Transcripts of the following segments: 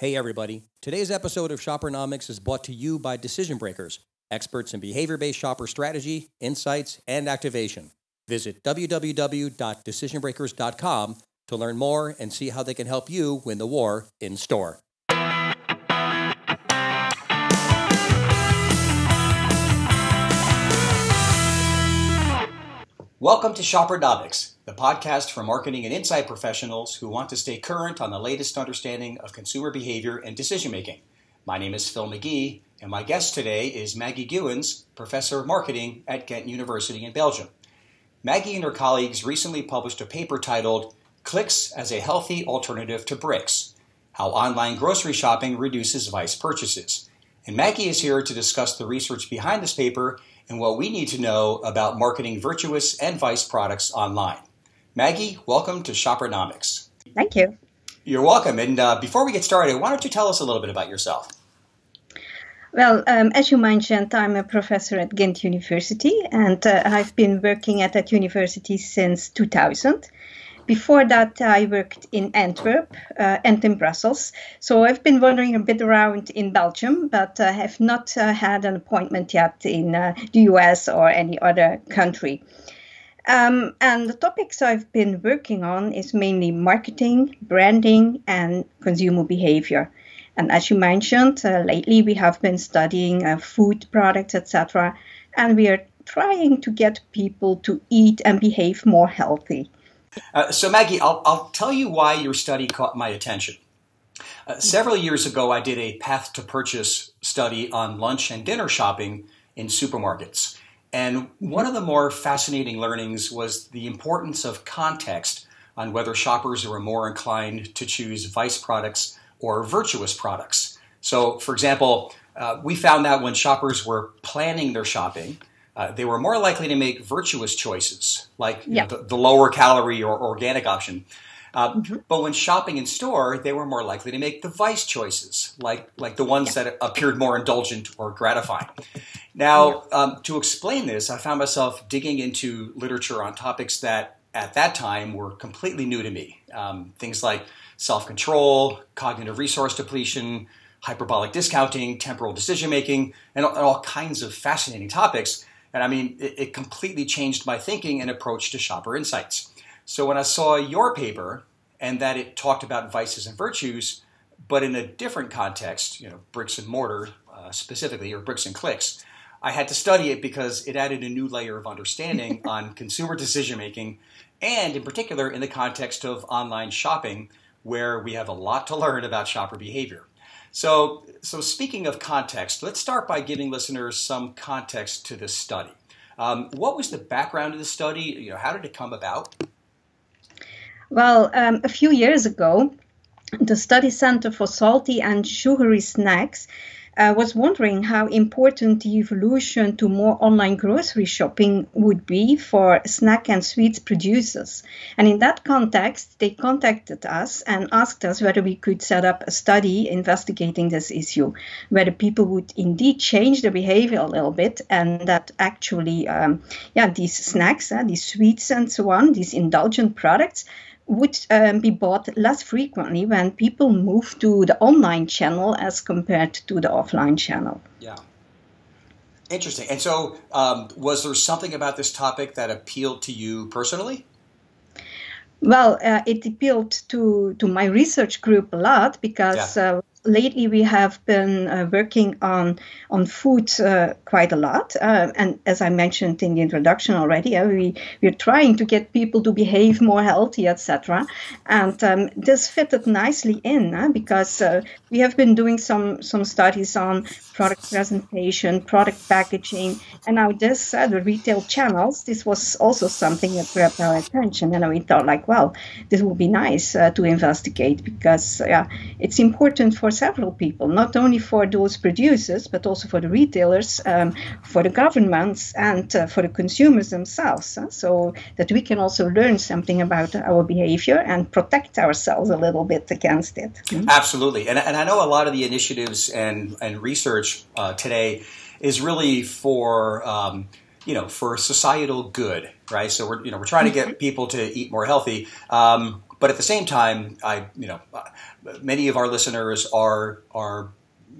Hey, everybody. Today's episode of Shoppernomics is brought to you by Decision Breakers, experts in behavior based shopper strategy, insights, and activation. Visit www.decisionbreakers.com to learn more and see how they can help you win the war in store. Welcome to Shoppernomics, the podcast for marketing and insight professionals who want to stay current on the latest understanding of consumer behavior and decision making. My name is Phil McGee, and my guest today is Maggie Geuens, professor of marketing at Ghent University in Belgium. Maggie and her colleagues recently published a paper titled Clicks as a Healthy Alternative to Bricks How Online Grocery Shopping Reduces Vice Purchases. And Maggie is here to discuss the research behind this paper and what we need to know about marketing virtuous and vice products online. Maggie, welcome to Shoppernomics. Thank you. You're welcome. And uh, before we get started, why don't you tell us a little bit about yourself? Well, um, as you mentioned, I'm a professor at Ghent University, and uh, I've been working at that university since 2000. Before that, I worked in Antwerp uh, and in Brussels. So I've been wandering a bit around in Belgium, but uh, have not uh, had an appointment yet in uh, the US or any other country. Um, and the topics I've been working on is mainly marketing, branding, and consumer behavior. And as you mentioned, uh, lately we have been studying uh, food products, etc. And we are trying to get people to eat and behave more healthy. Uh, so, Maggie, I'll, I'll tell you why your study caught my attention. Uh, several years ago, I did a path to purchase study on lunch and dinner shopping in supermarkets. And one of the more fascinating learnings was the importance of context on whether shoppers are more inclined to choose vice products or virtuous products. So, for example, uh, we found that when shoppers were planning their shopping, uh, they were more likely to make virtuous choices, like yeah. know, the, the, lower calorie or organic option. Uh, mm-hmm. But when shopping in store, they were more likely to make the vice choices, like like the ones yeah. that appeared more indulgent or gratifying. Now, yeah. um, to explain this, I found myself digging into literature on topics that at that time were completely new to me. Um, things like self control, cognitive resource depletion, hyperbolic discounting, temporal decision making, and, and all kinds of fascinating topics and I mean, it, it completely changed my thinking and approach to shopper insights. So when I saw your paper and that it talked about vices and virtues, but in a different context, you know, bricks and mortar uh, specifically, or bricks and clicks, I had to study it because it added a new layer of understanding on consumer decision making, and in particular in the context of online shopping, where we have a lot to learn about shopper behavior. So, so speaking of context, let's start by giving listeners some context to this study. Um, what was the background of the study? You know, how did it come about? Well, um, a few years ago, the Study Center for Salty and Sugary Snacks uh, was wondering how important the evolution to more online grocery shopping would be for snack and sweets producers. And in that context, they contacted us and asked us whether we could set up a study investigating this issue, whether people would indeed change their behavior a little bit, and that actually, um, yeah, these snacks, uh, these sweets and so on, these indulgent products, would um, be bought less frequently when people move to the online channel as compared to the offline channel. Yeah. Interesting. And so, um, was there something about this topic that appealed to you personally? Well, uh, it appealed to, to my research group a lot because yeah. uh, lately we have been uh, working on on food uh, quite a lot. Uh, and as i mentioned in the introduction already uh, we we're trying to get people to behave more healthy etc and um, this fitted nicely in uh, because uh, we have been doing some some studies on product presentation product packaging. And now this the retail channels this was also something that grabbed our attention. And we thought like well this would be nice to investigate because yeah it's important for for several people, not only for those producers, but also for the retailers, um, for the governments, and uh, for the consumers themselves, uh, so that we can also learn something about our behavior and protect ourselves a little bit against it. Mm-hmm. Absolutely. And, and I know a lot of the initiatives and, and research uh, today is really for. Um, you know, for societal good, right? So we're, you know, we're trying to get mm-hmm. people to eat more healthy. Um, but at the same time, I you know many of our listeners are are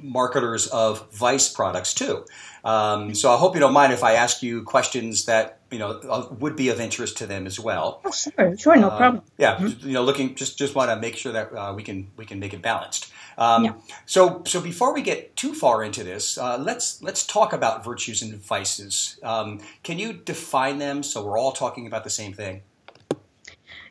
marketers of Vice products too. Um, so I hope you don't mind if I ask you questions that you know uh, would be of interest to them as well. Oh, sure, sure, no uh, problem. Yeah, mm-hmm. you know, looking just just want to make sure that uh, we can we can make it balanced. Um, yeah. So so before we get too far into this, uh, let's let's talk about virtues and vices. Um, can you define them so we're all talking about the same thing?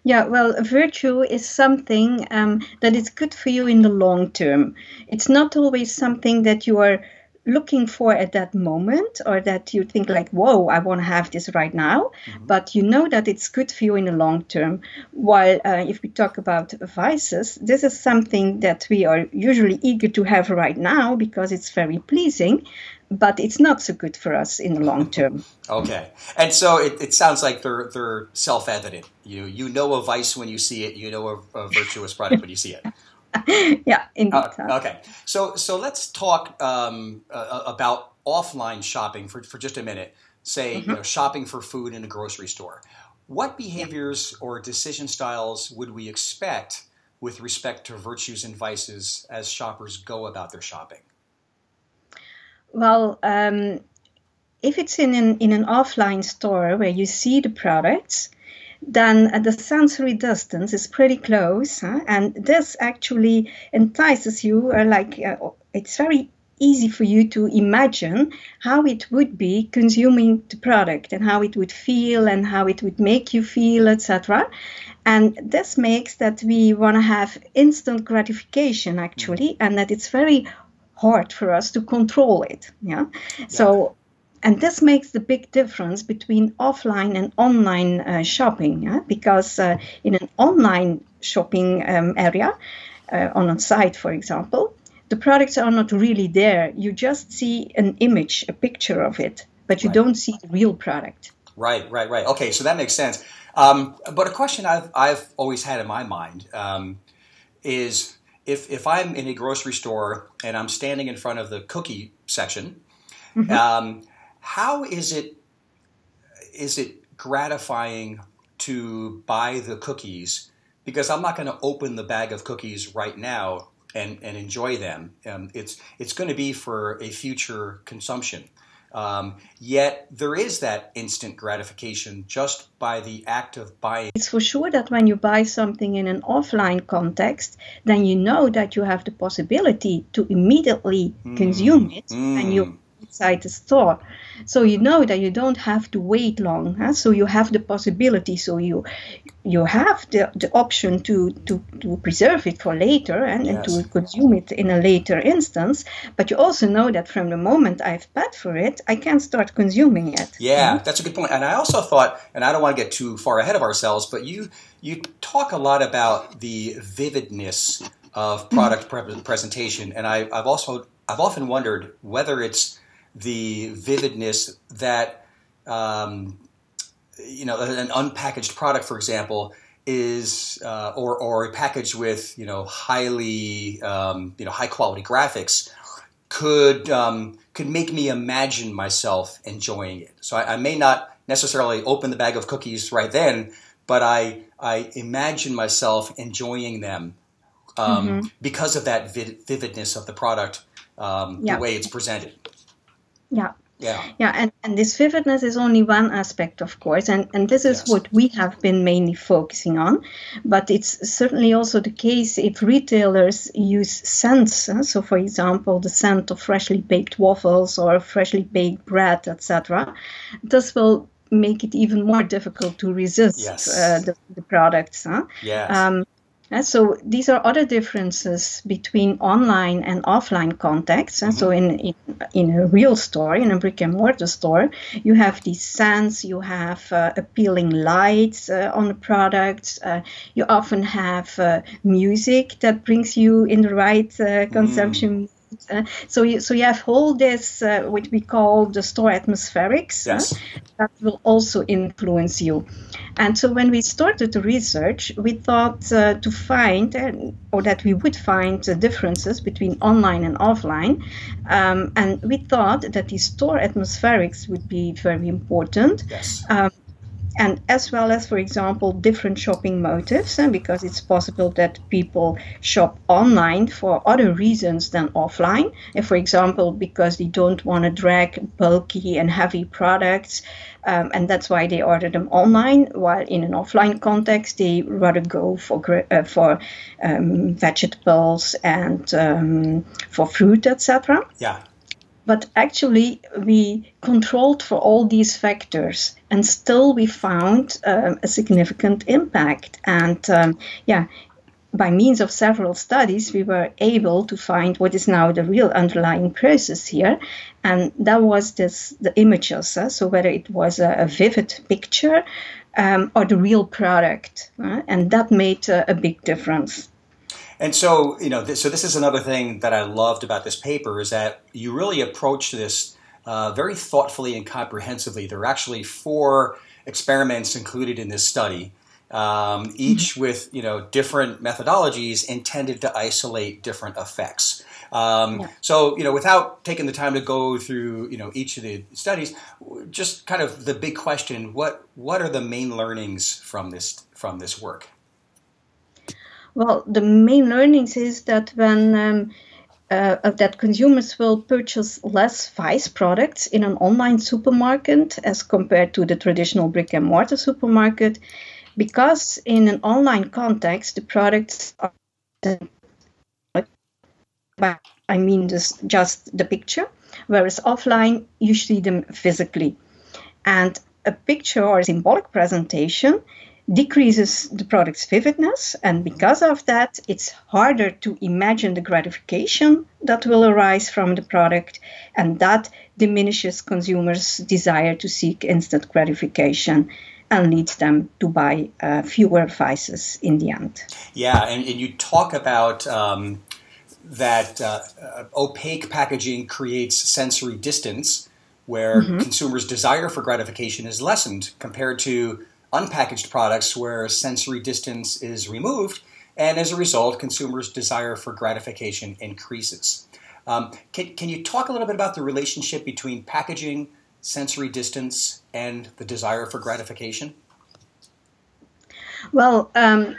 Yeah, well, virtue is something um, that is good for you in the long term. It's not always something that you are looking for at that moment or that you think like whoa i want to have this right now mm-hmm. but you know that it's good for you in the long term while uh, if we talk about vices this is something that we are usually eager to have right now because it's very pleasing but it's not so good for us in the long term. okay, and so it, it, sounds like they're they're self evident. You you know a vice when you see it. You know a, a virtuous product when you see it. yeah, indeed. Uh, okay, so so let's talk um, uh, about offline shopping for, for just a minute. Say mm-hmm. you know shopping for food in a grocery store. What behaviors or decision styles would we expect with respect to virtues and vices as shoppers go about their shopping? Well, um, if it's in an, in an offline store where you see the products, then the sensory distance is pretty close, huh? and this actually entices you. Uh, like uh, it's very easy for you to imagine how it would be consuming the product and how it would feel and how it would make you feel, etc. And this makes that we want to have instant gratification actually, and that it's very hard for us to control it. Yeah. yeah. So, and this makes the big difference between offline and online uh, shopping. Yeah? Because uh, in an online shopping um, area, uh, on a site, for example, the products are not really there. You just see an image, a picture of it, but you right. don't see the real product. Right, right, right. Okay, so that makes sense. Um, but a question I've, I've always had in my mind um, is if if I'm in a grocery store and I'm standing in front of the cookie section, mm-hmm. um, how is it is it gratifying to buy the cookies? Because I'm not going to open the bag of cookies right now and, and enjoy them. Um, it's it's going to be for a future consumption. Um, yet there is that instant gratification just by the act of buying. It's for sure that when you buy something in an offline context, then you know that you have the possibility to immediately mm. consume it mm. and you inside the store. So you know that you don't have to wait long. Huh? So you have the possibility. So you you have the, the option to, to, to preserve it for later and, yes. and to consume it in a later instance. But you also know that from the moment I've paid for it, I can start consuming it. Yeah, mm-hmm. that's a good point. And I also thought, and I don't want to get too far ahead of ourselves, but you you talk a lot about the vividness of product mm-hmm. pre- presentation, and I, I've also I've often wondered whether it's the vividness that um, you know an unpackaged product, for example, is uh, or or a package with you know highly um, you know high quality graphics could um, could make me imagine myself enjoying it. So I, I, may not necessarily open the bag of cookies right then, but I I imagine myself enjoying them um, mm-hmm. because of that vividness of the product, um, yeah. the way it's presented. Yeah. Yeah. Yeah, and, and this vividness is only one aspect, of course, and, and this is yes. what we have been mainly focusing on. But it's certainly also the case if retailers use scents. Uh, so, for example, the scent of freshly baked waffles or freshly baked bread, etc. This will make it even more difficult to resist yes. uh, the, the products. Huh? Yes. Um, and so these are other differences between online and offline contexts. And mm-hmm. so in, in, in a real store, in a brick and mortar store, you have these scents, you have uh, appealing lights uh, on the products, uh, you often have uh, music that brings you in the right uh, consumption mm. Uh, so you so you have all this uh, what we call the store atmospherics yes. uh, that will also influence you. And so when we started the research, we thought uh, to find uh, or that we would find differences between online and offline, um, and we thought that the store atmospherics would be very important. Yes. Um, and as well as, for example, different shopping motives, and because it's possible that people shop online for other reasons than offline. And for example, because they don't want to drag bulky and heavy products, um, and that's why they order them online. While in an offline context, they rather go for uh, for um, vegetables and um, for fruit, etc. Yeah but actually we controlled for all these factors and still we found um, a significant impact. And um, yeah by means of several studies we were able to find what is now the real underlying process here. And that was this the images uh, so whether it was a, a vivid picture um, or the real product uh, and that made uh, a big difference. And so, you know, so this is another thing that I loved about this paper is that you really approached this uh, very thoughtfully and comprehensively. There are actually four experiments included in this study, um, each mm-hmm. with you know different methodologies intended to isolate different effects. Um, yeah. So, you know, without taking the time to go through, you know, each of the studies, just kind of the big question: what what are the main learnings from this from this work? Well, the main learnings is that when um, uh, that consumers will purchase less Vice products in an online supermarket as compared to the traditional brick and mortar supermarket, because in an online context the products are. I mean, just just the picture, whereas offline you see them physically, and a picture or a symbolic presentation decreases the product's vividness, and because of that, it's harder to imagine the gratification that will arise from the product, and that diminishes consumers' desire to seek instant gratification and leads them to buy uh, fewer vices in the end. Yeah, and, and you talk about um, that uh, uh, opaque packaging creates sensory distance, where mm-hmm. consumers' desire for gratification is lessened compared to unpackaged products where sensory distance is removed, and as a result, consumers' desire for gratification increases. Um, can, can you talk a little bit about the relationship between packaging, sensory distance, and the desire for gratification? Well, um,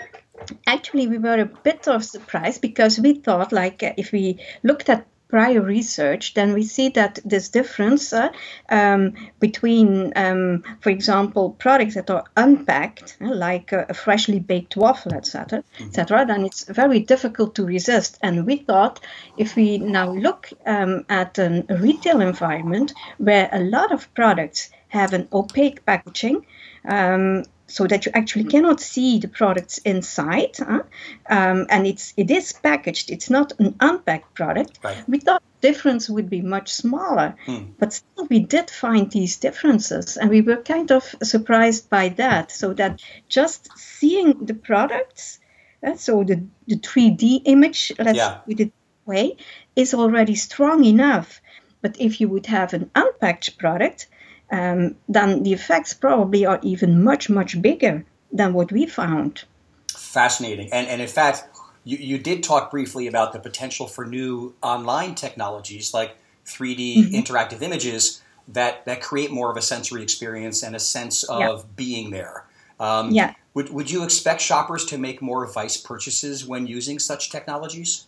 actually, we were a bit of surprise because we thought, like, if we looked at prior research, then we see that this difference uh, um, between, um, for example, products that are unpacked, uh, like a, a, freshly baked waffle, etc., etc., then it's very difficult to resist. And we thought if we now look um, at a retail environment where a lot of products have an opaque packaging, um, so that you actually cannot see the products inside. Huh? Um, and it's it is packaged. It's not an unpacked product. Right. We thought the difference would be much smaller, hmm. but still we did find these differences, and we were kind of surprised by that. So that just seeing the products, uh, so the the 3D image, let's yeah. put it way, is already strong enough. But if you would have an unpacked product, um, then the effects probably are even much, much bigger than what we found. Fascinating. And, and in fact, you, you did talk briefly about the potential for new online technologies like 3D mm-hmm. interactive images that, that create more of a sensory experience and a sense of yeah. being there. Um, yeah. Would, would you expect shoppers to make more Vice purchases when using such technologies?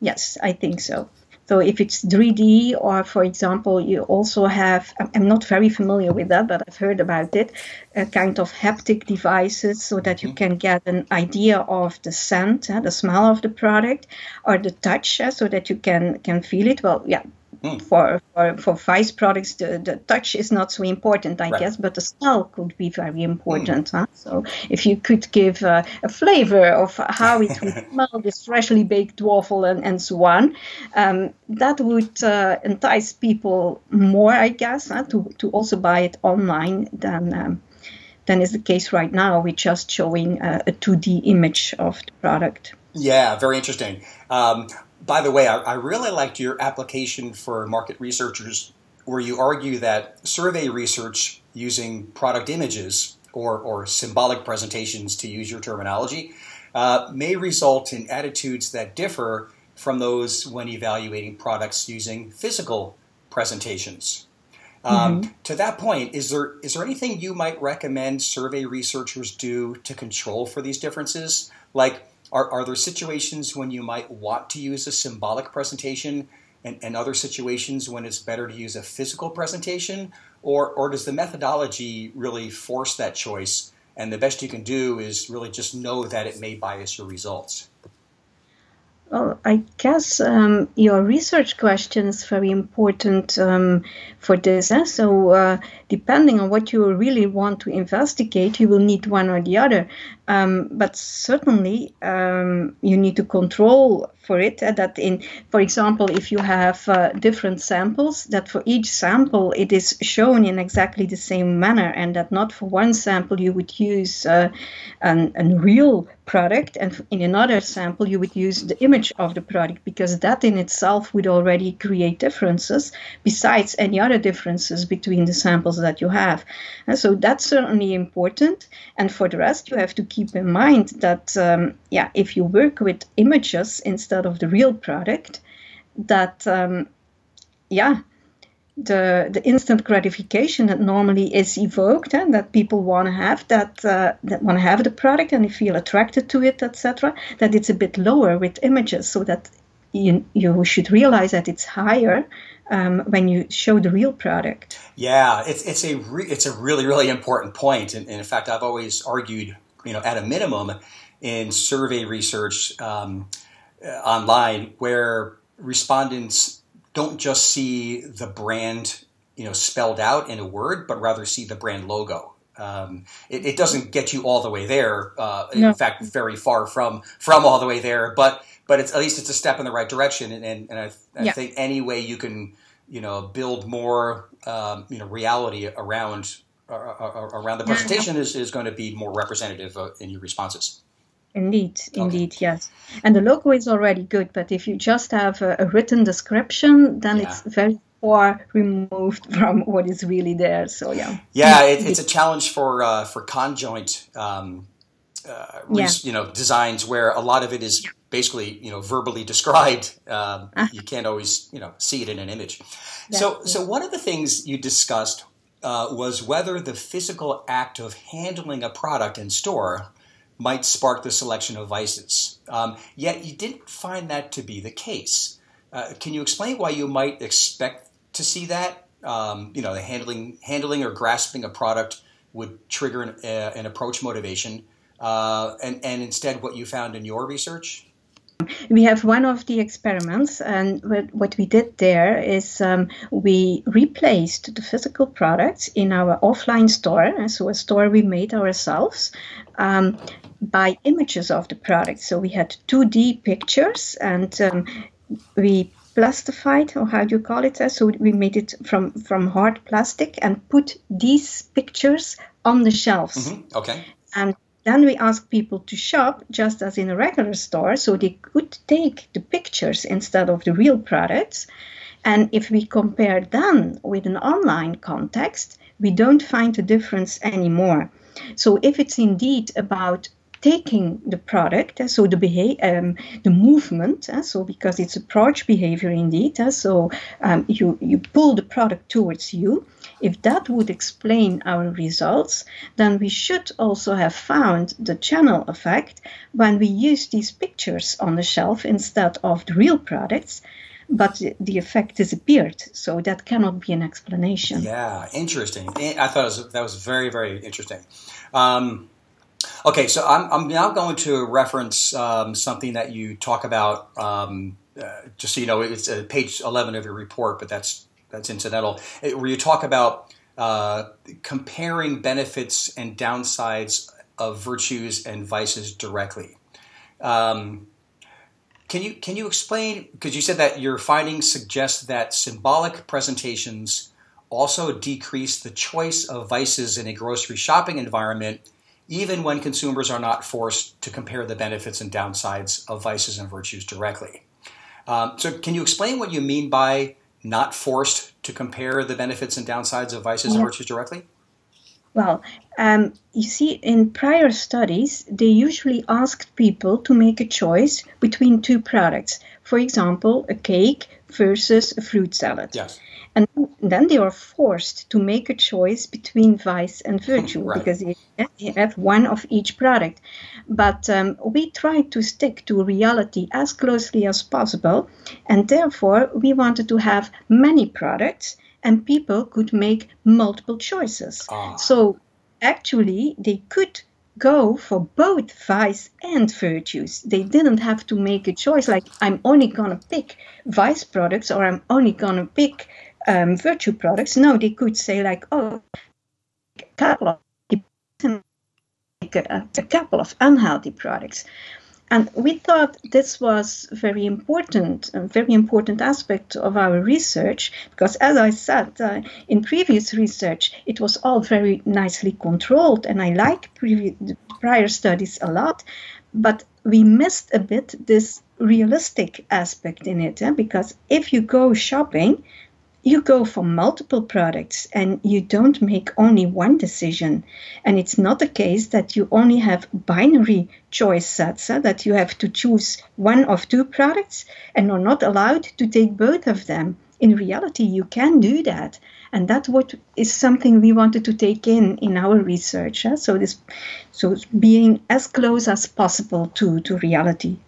Yes, I think so. So if it's 3D, or for example, you also have, I'm not very familiar with that, but I've heard about it, a kind of haptic devices so that you mm-hmm. can get an idea of the scent, the smell of the product, or the touch, so that you can, can feel it. Well, yeah, Mm. For, for for Vice products, the, the touch is not so important, I right. guess, but the smell could be very important. Mm. Huh? So if you could give uh, a flavor of how it would smell, this freshly baked waffle and, and so on, um, that would uh, entice people more, I guess, huh, to, to also buy it online than um, than is the case right now We're just showing uh, a 2D image of the product. Yeah, very interesting. Um, by the way, I, I really liked your application for market researchers where you argue that survey research using product images or, or symbolic presentations, to use your terminology, uh, may result in attitudes that differ from those when evaluating products using physical presentations. Um, mm-hmm. To that point, is there is there anything you might recommend survey researchers do to control for these differences? Like, are, are there situations when you might want to use a symbolic presentation and, and other situations when it's better to use a physical presentation? Or, or does the methodology really force that choice? And the best you can do is really just know that it may bias your results. Well, I guess um, your research question is very important um, for this. Eh? So, uh, depending on what you really want to investigate, you will need one or the other. Um, but certainly, um, you need to control for it uh, that in, for example, if you have uh, different samples, that for each sample it is shown in exactly the same manner, and that not for one sample you would use uh, an, a real product, and in another sample you would use the image of the product, because that in itself would already create differences, besides any other differences between the samples that you have. And so that's certainly important. And for the rest, you have to keep in mind that, um, yeah, if you work with images instead of the real product, that, um, yeah, the, the instant gratification that normally is evoked and that people want to have that uh, that want to have the product and they feel attracted to it etc that it's a bit lower with images so that you, you should realize that it's higher um, when you show the real product. Yeah it's, it's a re- it's a really really important point. And, and, in fact I've always argued you know at a minimum in survey research um, online where respondents don't just see the brand, you know, spelled out in a word, but rather see the brand logo. Um, it, it, doesn't get you all the way there. Uh, no. In fact, very far from from all the way there. But but it's at least it's a step in the right direction. And and, and I, I yeah. think any way you can you know build more um, you know reality around uh, uh around the presentation is, is going to be more representative uh, in your responses. Indeed, indeed, okay. yes. And the logo is already good, but if you just have a, a written description, then yeah. it's very far removed from what is really there. So yeah. Yeah, it, it's a challenge for uh, for conjoint, um, uh, yeah. you know, designs where a lot of it is basically you know verbally described. Um, uh-huh. You can't always you know see it in an image. so so one of the things you discussed uh, was whether the physical act of handling a product in store might spark the selection of vices. Um, yet you didn't find that to be the case. Uh, can you explain why you might expect to see that? Um, you know, the handling, handling or grasping a product would trigger an, uh, an approach motivation, uh, and, and instead what you found in your research? We have one of the experiments, and what we did there is um, we replaced the physical products in our offline store, so a store we made ourselves, um, by images of the product. So we had 2D pictures and um, we plastified, or how do you call it? So we made it from, from hard plastic and put these pictures on the shelves. Mm-hmm. Okay. And then we asked people to shop just as in a regular store, so they could take the pictures instead of the real products. And if we compare them with an online context, we don't find a difference anymore. So if it's indeed about taking the product, uh, so the behavior, um, the movement, uh, so because it's approach behavior indeed, uh, so um, you, you pull the product towards you. If that would explain our results, then we should also have found the channel effect when we use these pictures on the shelf instead of the real products but the effect disappeared. So that cannot be an explanation. Yeah, interesting. I thought was, that was very, very interesting. Um, Okay, so I'm, I'm now going to reference um, something that you talk about. Um, uh, just so you know, it's uh, page 11 of your report, but that's that's incidental. It, where you talk about uh, comparing benefits and downsides of virtues and vices directly. Um, can you can you explain? Because you said that your findings suggest that symbolic presentations also decrease the choice of vices in a grocery shopping environment even when consumers are not forced to compare the benefits and downsides of vices and virtues directly. Um, so, can you explain what you mean by not forced to compare the benefits and downsides of vices yeah. and virtues directly? Well, um, you see, in prior studies, they usually asked people to make a choice between two products. For example, a cake versus a fruit salad. Yes. And then they are forced to make a choice between vice and virtue Right. because they, have one of each product. But um, we try to stick to reality as closely as possible, and therefore we wanted to have many products and people could make multiple choices. Ah. So actually, they could go for both vice and virtues. They didn't have to make a choice like I'm only gonna pick vice products or I'm only gonna pick um, products. No, they could say like, oh, a couple of a, couple of unhealthy products. And we thought this was very important, a very important aspect of our research, because as I said uh, in previous research, it was all very nicely controlled, and I like previ- prior studies a lot, but we missed a bit this realistic aspect in it, eh? because if you go shopping, you go for multiple products and you don't make only one decision. And it's not the case that you only have binary choice sets, uh, that you have to choose one of two products and are not allowed to take both of them. In reality, you can do that. And that's what is something we wanted to take in in our research. Uh, so this, so being as close as possible to, to reality.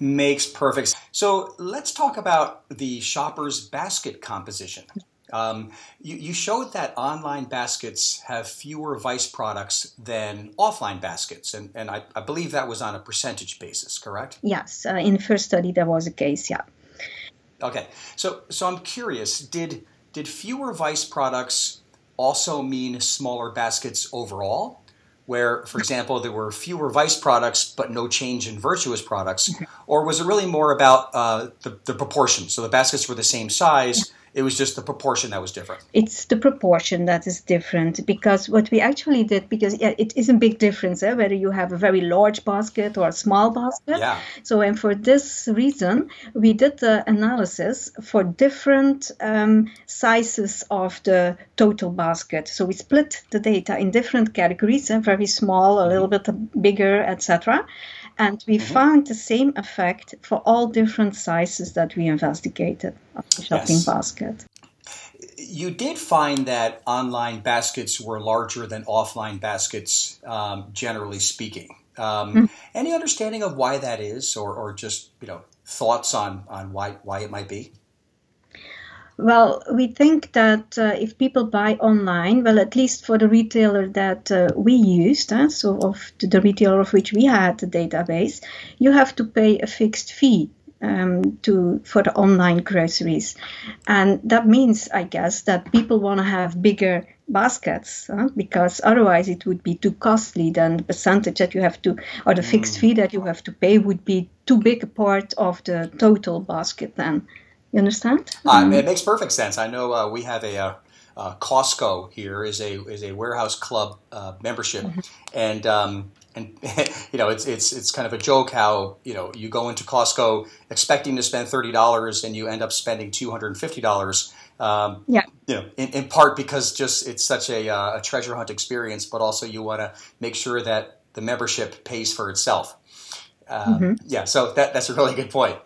Makes perfect. So let's talk about the shopper's basket composition. Um, you, you, showed that online baskets have fewer vice products than offline baskets, and, and I, I, believe that was on a percentage basis, correct? Yes, uh, in the first study that was the case, yeah. Okay, so so I'm curious, did did fewer vice products also mean smaller baskets overall? Where, for example, there were fewer vice products but no change in virtuous products? Or was it really more about uh, the, the proportion? So the baskets were the same size, it was just the proportion that was different. It's the proportion that is different because what we actually did, because yeah, it is a big difference eh, whether you have a very large basket or a small basket. Yeah. So, and for this reason, we did the analysis for different um, sizes of the total basket. So we split the data in different categories, eh, very small, a little bit bigger, etc. And we mm-hmm. found the same effect for all different sizes that we investigated of the shopping yes. basket. You did find that online baskets were larger than offline baskets, um, generally speaking. Um, mm-hmm. Any understanding of why that is, or, or just you know thoughts on on why why it might be? Well, we think that uh, if people buy online, well, at least for the retailer that uh, we used, uh, so of the retailer of which we had the database, you have to pay a fixed fee um, to for the online groceries, and that means, I guess, that people want to have bigger baskets because otherwise it would be too costly. Then the percentage that you have to, or the fixed fee that you have to pay, would be too big a part of the total basket. Then. You understand? Um, it makes perfect sense. I know uh, we have a, uh, uh, Costco here is a is a warehouse club uh, membership, mm-hmm. and um, and you know it's it's it's kind of a joke how you know you go into Costco expecting to spend thirty dollars and you end up spending two hundred and fifty dollars. Um, yeah. You know, in, in part because just it's such a, uh, a treasure hunt experience, but also you want to make sure that the membership pays for itself. Um, mm-hmm. Yeah, so that, that's a really good point.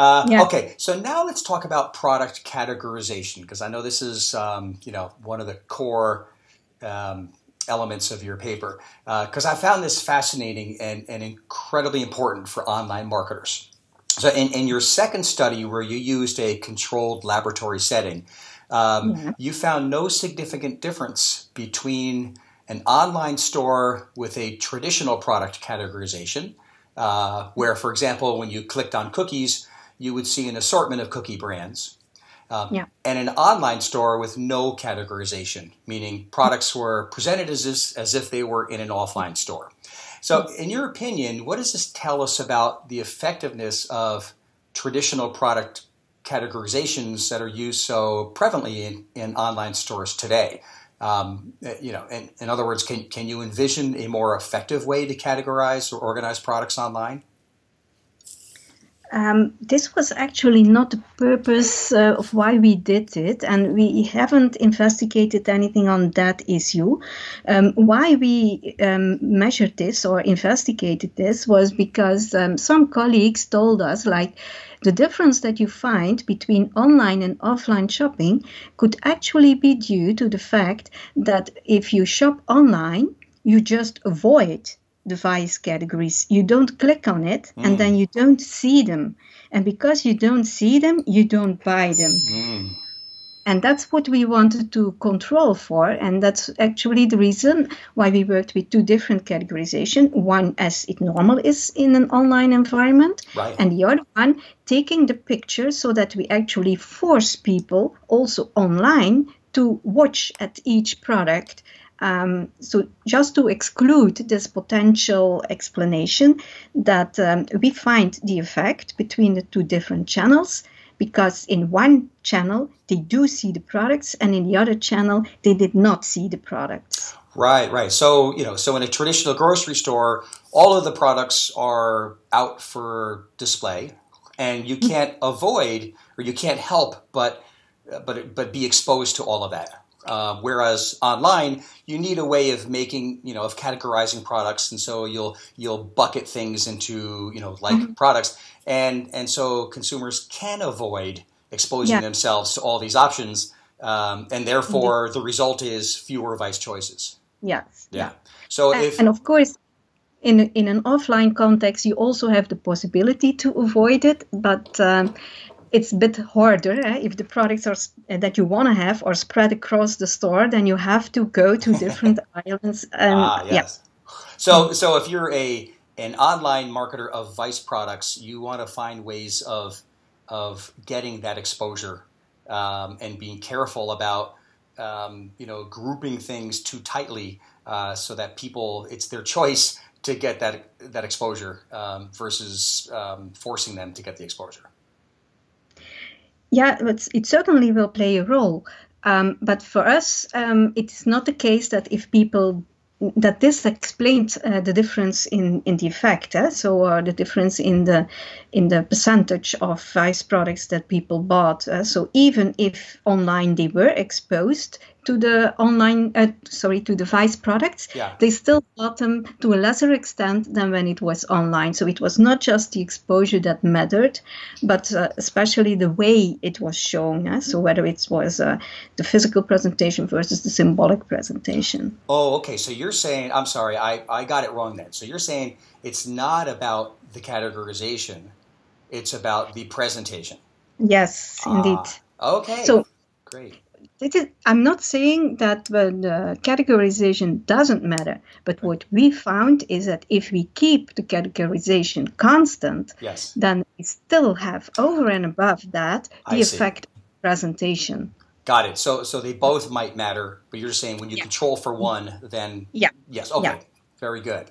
Uh, yeah. Okay, so now let's talk about product categorization because I know this is um, you know one of the core um, elements of your paper because uh, I found this fascinating and, and incredibly important for online marketers. So in, in your second study where you used a controlled laboratory setting, um, yeah. you found no significant difference between an online store with a traditional product categorization, uh, where, for example, when you clicked on cookies, you would see an assortment of cookie brands. Um, yeah. And an online store with no categorization, meaning products were presented as, if, as if they were in an offline store. So, in your opinion, what does this tell us about the effectiveness of traditional product categorizations that are used so prevalently in, in online stores today? Um, you know, in, in other words, can, can you envision a more effective way to categorize or organize products online? Um, this was actually not the purpose uh, of why we did it, and we haven't investigated anything on that issue. Um, why we um, measured this or investigated this was because um, some colleagues told us, like, the difference that you find between online and offline shopping could actually be due to the fact that if you shop online, you just avoid device categories. You don't click on it mm. and then you don't see them. And because you don't see them, you don't buy them. Mm. And that's what we wanted to control for. And that's actually the reason why we worked with two different categorization. One as it normal is in an online environment, right. and the other one taking the picture so that we actually force people also online to watch at each product um, so just to exclude this potential explanation that um, we find the effect between the two different channels because in one channel they do see the products and in the other channel they did not see the products. Right, right. So, you know, so in a traditional grocery store, all of the products are out for display and you can't avoid or you can't help but but but be exposed to all of that. Uh, whereas online, you need a way of making, you know, of categorizing products, and so you'll you'll bucket things into, you know, like mm-hmm. products, and and so consumers can avoid exposing yeah. themselves to all these options, um, and therefore the result is fewer vice choices. Yes. Yeah. So and, if and of course, in in an offline context, you also have the possibility to avoid it, but um, it's a bit harder eh? if the products are uh, that you want to have are spread across the store then you have to go to different islands and ah, yes. yeah so so if you're a an online marketer of vice products you want to find ways of of getting that exposure um, and being careful about um, you know grouping things too tightly uh, so that people it's their choice to get that that exposure um, versus um, forcing them to get the exposure yeah, it certainly will play a role. Um, but for us, um, it's not the case that if people that this explains uh, the difference in, in the effect. Eh? So uh, the difference in the in the percentage of vice products that people bought. Uh, so even if online they were exposed to the online, uh, sorry, to the vice products, yeah. they still bought them to a lesser extent than when it was online. So it was not just the exposure that mattered, but uh, especially the way it was shown. So whether it was uh, the physical presentation versus the symbolic presentation. Oh, okay. So you're saying, I'm sorry, I, I got it wrong then. So you're saying it's not about the categorization it's about the presentation. Yes, ah, indeed. Okay. So great. Is, I'm not saying that the categorization doesn't matter, but what we found is that if we keep the categorization constant, yes. then we still have over and above that the I effect see. of presentation. Got it. So so they both might matter, but you're saying when you yeah. control for one, then yeah. Yes. Okay. Yeah. Very good.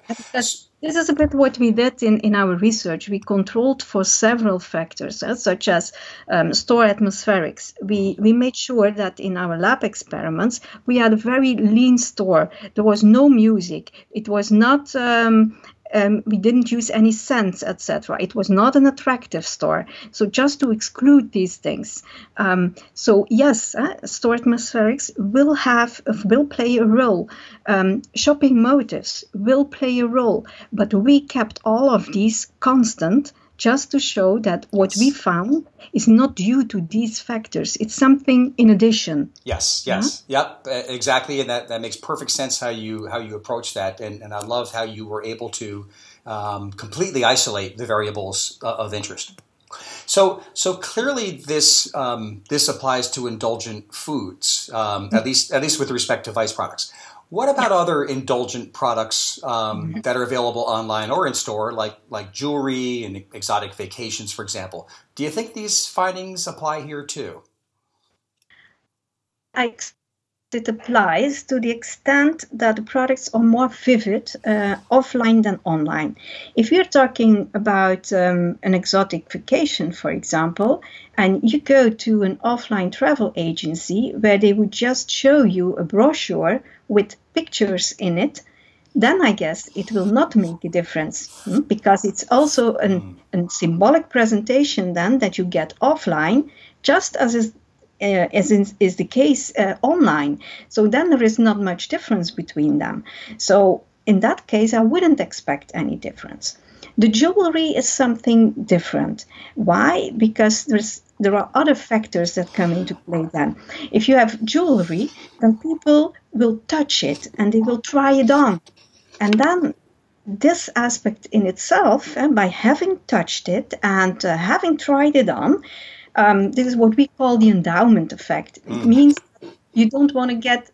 This is a bit what we did in, in our research. We controlled for several factors, uh, such as um, store atmospherics. We, we made sure that in our lab experiments, we had a very lean store. There was no music. It was not um, um, we didn't use any scents, etc. It was not an attractive store. So just to exclude these things. Um, so yes, uh, store atmospherics will have will play a role. Um, shopping motives will play a role, but we kept all of these constant just to show that what we found is not due to these factors. It's something in addition. Yes, yes, yeah? yep, exactly, and that, that makes perfect sense how you how you approach that, and, and I love how you were able to um, completely isolate the variables uh, of interest. So, so clearly, this um, this applies to indulgent foods, um, at least at least with respect to vice products. What about other indulgent products um, mm-hmm. that are available online or in store, like like jewelry and exotic vacations, for example? Do you think these findings apply here too? I, it applies to the extent that the products are more vivid uh, offline than online. If you're talking about um, an exotic vacation, for example, and you go to an offline travel agency where they would just show you a brochure with pictures in it, then I guess it will not make a difference hmm? because it's also an, mm. a symbolic presentation then that you get offline, just as is, uh, as in, is the case uh, online. So then there is not much difference between them. So in that case, I wouldn't expect any difference. The jewelry is something different. Why? Because there's there are other factors that come into play then. If you have jewelry, then people will touch it and they will try it on. And then this aspect in itself, and by having touched it and uh, having tried it on, um, this is what we call the endowment effect. Mm. It means you don't want to get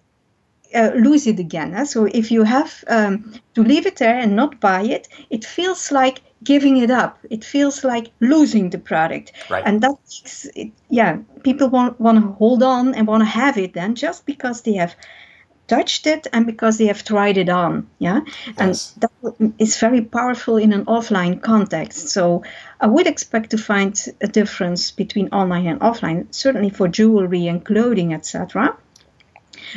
uh, lose it again. So if you have um, to leave it there and not buy it, it feels like giving it up. It feels like losing the product. Right. And that's, it, yeah, people want, want to hold on and want to have it then just because they have touched it and because they have tried it on. Yeah. Yes. And that is very powerful in an offline context. So I would expect to find a difference between online and offline, certainly for jewelry and clothing, etc.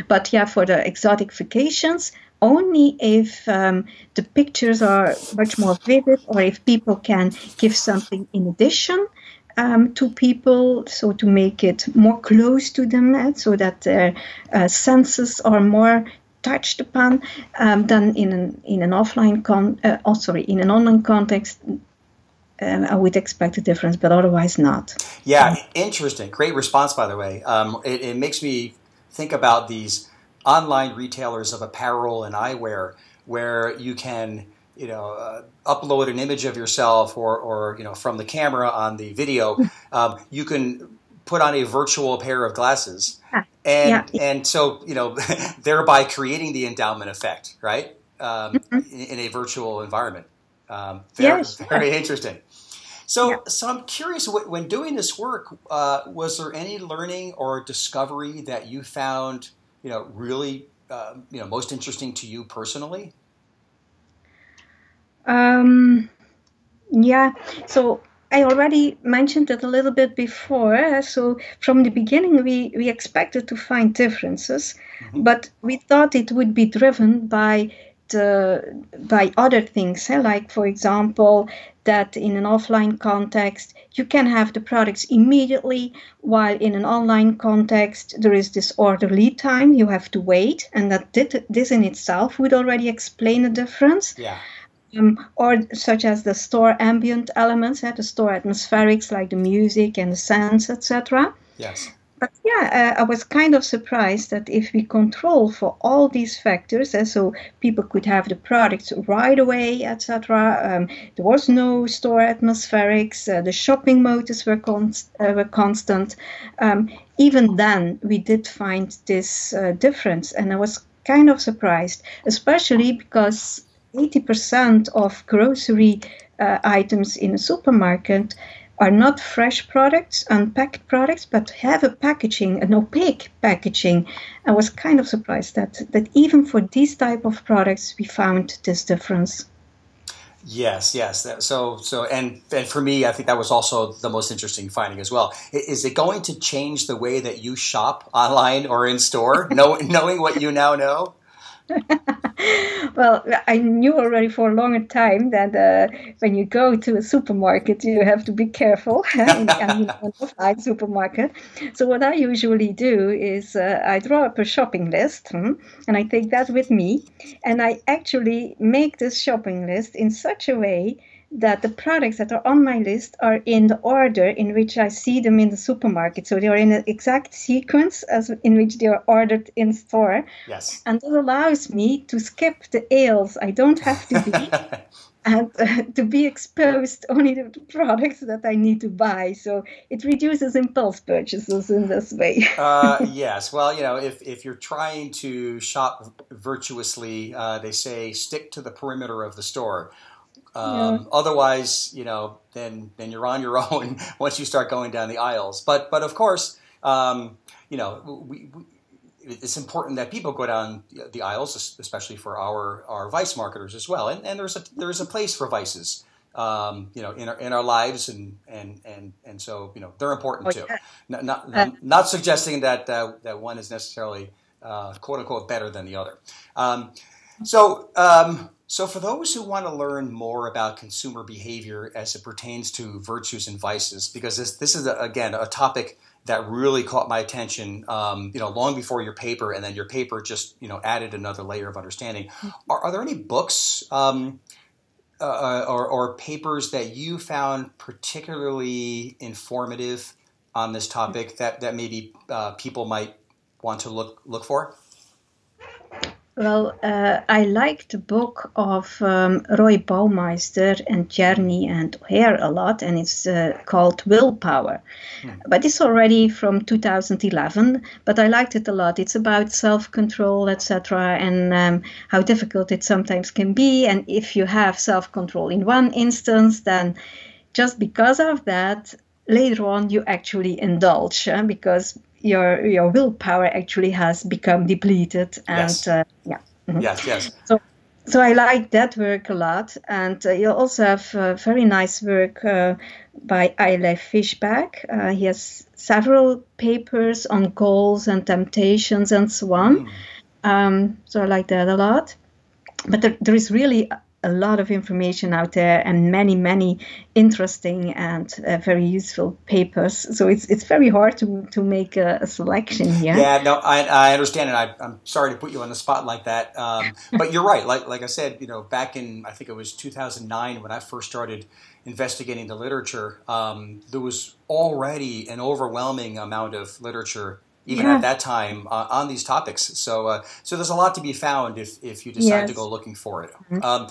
But yeah, for the exotic vacations, only if um, the pictures are much more vivid or if people can give something in addition um, to people, so to make it more close to them, uh, so that their uh, senses are more touched upon um, than in an in an offline con. Uh, oh, sorry, in an online context. Um, I would expect a difference, but otherwise not. Yeah, interesting. Great response, by the way. Um, it, it makes me think about these online retailers of apparel and eyewear where you can you know uh, upload an image of yourself or, or you know from the camera on the video um, you can put on a virtual pair of glasses and yeah. and so you know thereby creating the endowment effect right um, mm-hmm. in, in, a virtual environment um, very, yes. very interesting so, yeah. so I'm curious. When doing this work, uh, was there any learning or discovery that you found, you know, really, uh, you know, most interesting to you personally? Um, yeah. So I already mentioned it a little bit before. So from the beginning, we, we expected to find differences, mm-hmm. but we thought it would be driven by the by other things, eh? like for example, that in an offline context you can have the products immediately, while in an online context there is this order lead time. You have to wait, and that this in itself would already explain a difference. Yeah. Um, or such as the store ambient elements, eh? the store atmospherics like the music and the sounds, etc. Yes but yeah, uh, I was kind of surprised that if we control for all these factors, uh, so people could have the products right away, etc. Um, there was no store atmospherics. Uh, the shopping motives were, const- uh, were constant. Um, even then, we did find this uh, difference, and I was kind of surprised, especially because 80% of grocery uh, items in a supermarket are not fresh products, unpacked products, but have a packaging, an opaque packaging. I was kind of surprised that that even for these type of products we found this difference. Yes, yes. So, so, and and for me, I think that was also the most interesting finding as well. Is it going to change the way that you shop online or in store, know, knowing what you now know? well, I knew already for a longer time that uh, when you go to a supermarket, you have to be careful. I mean, an offline supermarket. So what I usually do is uh, I draw up a shopping list, hmm, and I take that with me, and I actually make this shopping list in such a way that the products that are on my list are in the order in which I see them in the supermarket. So they are in an exact sequence as in which they are ordered in store. Yes. And that allows me to skip the aisles. I don't have to be. and uh, to be exposed only to the products that I need to buy. So it reduces impulse purchases in this way. uh, yes. Well, you know, if, if you're trying to shop virtuously, uh, they say stick to the perimeter of the store. Um, yeah. Otherwise, you know, then then you're on your own once you start going down the aisles. But but of course, um, you know, we, we, it's important that people go down the aisles, especially for our our vice marketers as well. And, and there's a there's a place for vices. Um, you know, in our in our lives, and and and and so you know they're important oh, too. Yeah. Not not, uh, not, suggesting that uh, that one is necessarily uh, quote unquote better than the other. Um, So, um, so for those who want to learn more about consumer behavior as it pertains to virtues and vices, because this this is a, again a topic that really caught my attention, um, you know, long before your paper, and then your paper just you know added another layer of understanding. Mm-hmm. Are, are there any books? Um, uh, or, or, papers that you found particularly informative on this topic that, that maybe uh, people might want to look look for? Well, uh, I like the book of um, Roy Baumeister and Tierney and O'Hare a lot, and it's uh, called Willpower. Hmm. But it's already from 2011, but I liked it a lot. It's about self control, etc., and um, how difficult it sometimes can be. And if you have self control in one instance, then just because of that, later on you actually indulge because your your willpower actually has become depleted and yes. uh, yeah mm-hmm. yes yes so so I like that work a lot, and uh, you also have uh, very nice work uh, by Ayelet Fishbach. Uh, he has several papers on goals and temptations and so on. Mm. Um, so I like that a lot. But there, there is really a lot of information out there and many many interesting and uh, very useful papers. So it's it's very hard to to make a, a selection here. Yeah no i, I understand and I, am sorry to put you on the spot like that um, but you're right. Like like i said you know back in i think it was 2009 when i first started investigating the literature um, there was already an overwhelming amount of literature even yeah. at that time uh, on these topics. So, uh, so there's a lot to be found if, if you decide yes. to go looking for it. Mm-hmm. Um,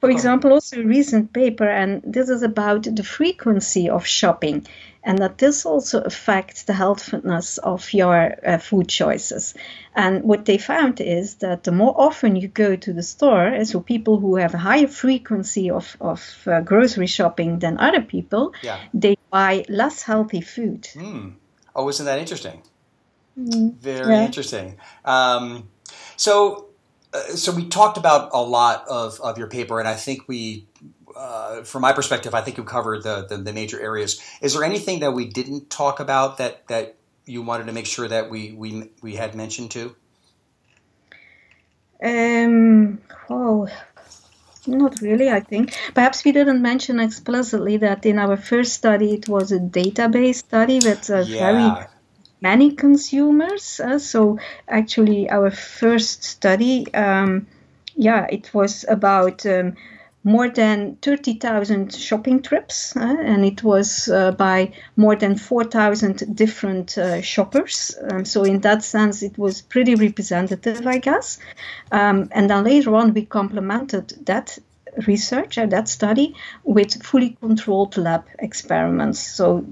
for example, also a recent paper, and this is about the frequency of shopping, and that this also affects the healthfulness of your uh, food choices. And what they found is that the more often you go to the store, so people who have a higher frequency of, of uh, grocery shopping than other people, yeah. they buy less healthy food. Mm. Oh, isn't that interesting? Mm, Very yeah. interesting. Um, so, uh, so we talked about a lot of, of your paper, and I think we, uh, from my perspective, I think you covered the, the, the major areas. Is there anything that we didn't talk about that that you wanted to make sure that we we we had mentioned too? Um. Oh, not really, I think. Perhaps we didn't mention explicitly that in our first study it was a database study with uh, yeah. very many consumers. Uh, so actually, our first study, um, yeah, it was about um, more than 30,000 shopping trips, uh, and it was uh, by more than 4,000 different uh, shoppers. Um, so, in that sense, it was pretty representative, I guess. Um, and then later on, we complemented that research, uh, that study, with fully controlled lab experiments. So,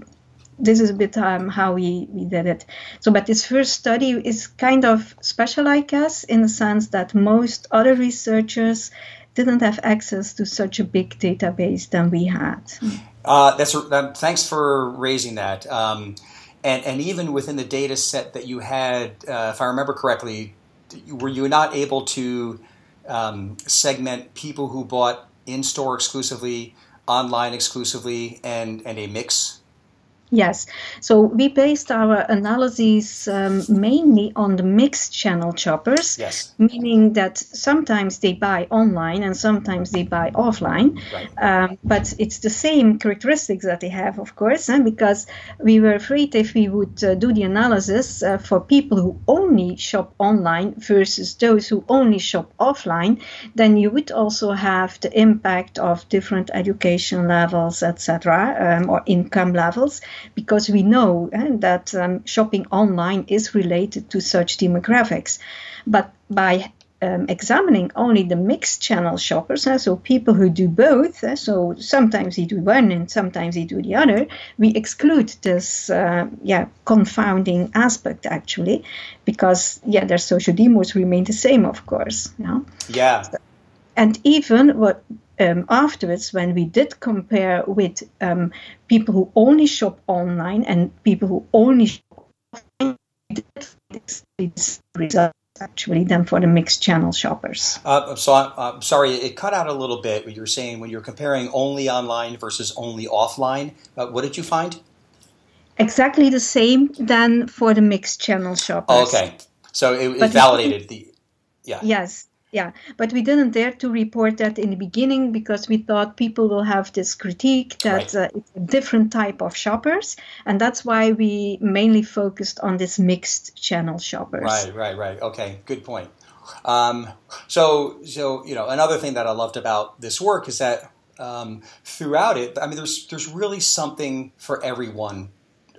this is a bit um, how we, we did it. So, but this first study is kind of special, I guess, in the sense that most other researchers didn't have access to such a big database than we had. Uh, that's uh, thanks for raising that. Um, and and even within the data set that you had, uh, if I remember correctly, were you not able to um, segment people who bought in store exclusively, online exclusively, and and a mix? Yes, so we based our analyses um, mainly on the mixed channel shoppers, yes. meaning that sometimes they buy online and sometimes they buy offline. Right. Um, but it's the same characteristics that they have, of course, eh, because we were afraid if we would uh, do the analysis uh, for people who only shop online versus those who only shop offline, then you would also have the impact of different education levels, etc., um, or income levels because we know eh, that um, shopping online is related to such demographics. But by um, examining only the mixed channel shoppers, uh, so people who do both, uh, so sometimes they do one and sometimes they do the other, we exclude this uh, yeah confounding aspect actually, because yeah their social demos remain the same, of course. You know? Yeah. So, and even what um, afterwards, when we did compare with um, people who only shop online and people who only shop offline, results actually than for the mixed channel shoppers. Uh, so I'm, I'm, sorry, it cut out a little bit. But you're saying when you're comparing only online versus only offline, uh, what did you find? Exactly the same than for the mixed channel shoppers. Oh, okay, so it, it validated the yeah. Yes, Yeah, but we didn't dare to report that in the beginning because we thought people will have this critique that right. uh, it's a different type of shoppers, and that's why we mainly focused on this mixed channel shoppers. Right, right, right. Okay, good point. Um, so, so you know, another thing that I loved about this work is that um, throughout it, I mean, there's there's really something for everyone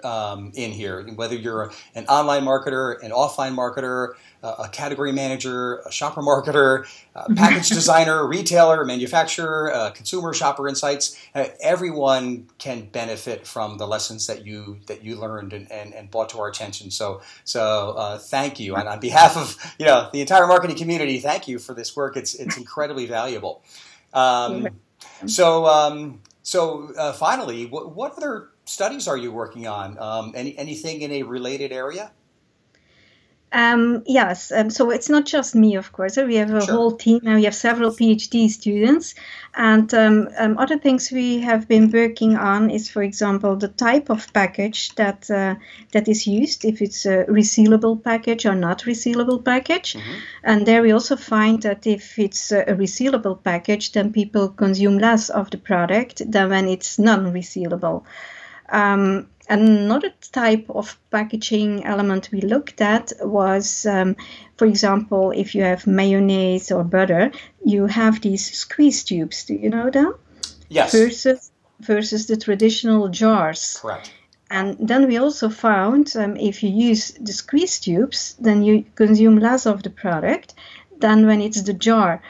um, in here. Whether you're an online marketer, an offline marketer, a category manager, a shopper marketer, a package designer, retailer, manufacturer, consumer shopper insights. Uh, everyone can benefit from the lessons that you that you learned and, and, and brought to our attention. So so uh, thank you, and on behalf of you know the entire marketing community, thank you for this work. It's it's incredibly valuable. Um, so um, so uh, finally, what, what other studies are you working on? Um, any anything in a related area? Um, yes, um, so it's not just me, of course. We have a sure. whole team now. We have several PhD students, and um, um, other things we have been working on is, for example, the type of package that uh, that is used, if it's a resealable package or not resealable package. Mm-hmm. And there we also find that if it's a resealable package, then people consume less of the product than when it's non-resealable. Um, Another type of packaging element we looked at was, um, for example, if you have mayonnaise or butter, you have these squeeze tubes. Do you know them? Yes. Versus versus the traditional jars. Correct. And then we also found um, if you use the squeeze tubes, then you consume less of the product than when it's the jar.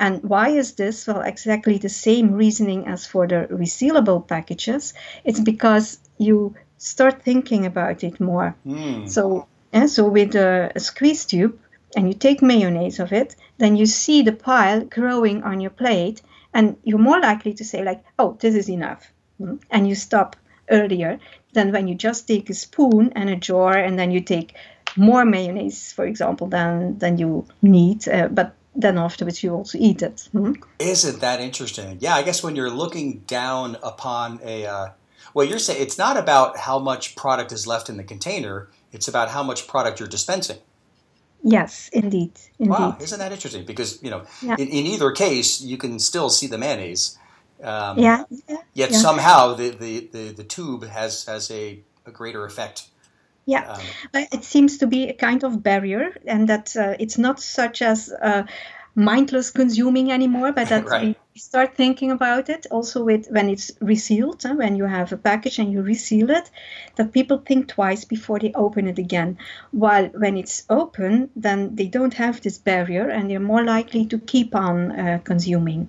And why is this? Well, exactly the same reasoning as for the resealable packages. It's because you start thinking about it more. Mm. So, yeah, so with a, a squeeze tube, and you take mayonnaise of it, then you see the pile growing on your plate, and you're more likely to say like, "Oh, this is enough," hmm? and you stop earlier than when you just take a spoon and a jar, and then you take more mayonnaise, for example, than than you need. Uh, but then afterwards you also eat it. Hmm? Isn't that interesting? Yeah, I guess when you're looking down upon a uh, well, you're saying it's not about how much product is left in the container; it's about how much product you're dispensing. Yes, indeed. indeed. Wow, isn't that interesting? Because you know, yeah. in, in, either case, you can still see the mayonnaise. Um, yeah, yeah. Yet yeah. somehow the, the, the, the, tube has has a, a greater effect. Yeah, um, it seems to be a kind of barrier, and that uh, it's not such as. Uh, mindless consuming anymore, but that right. we start thinking about it also with when it's resealed, uh, when you have a package and you reseal it, that people think twice before they open it again. While when it's open, then they don't have this barrier and they're more likely to keep on uh, consuming.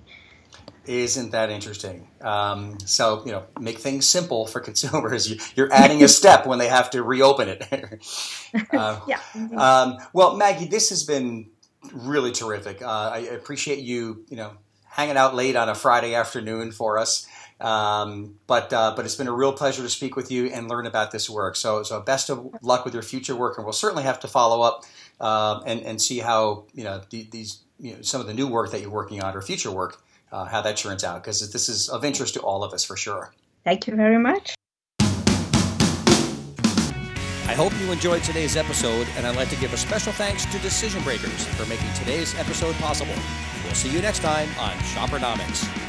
Isn't that interesting? Um, so, you know, make things simple for consumers. You, are adding a step when they have to reopen it. uh, yeah. Um, well, Maggie, this has been really terrific. Uh, I appreciate you, you know, hanging out late on a Friday afternoon for us. Um, but uh, but it's been a real pleasure to speak with you and learn about this work. So so best of luck with your future work, and we'll certainly have to follow up uh, and and see how you know these you know some of the new work that you're working on or future work uh, how that turns out because this is of interest to all of us for sure. Thank you very much. I hope you enjoyed today's episode, and I'd like to give a special thanks to Decision Breakers for making today's episode possible. We'll see you next time on Shoppernomics.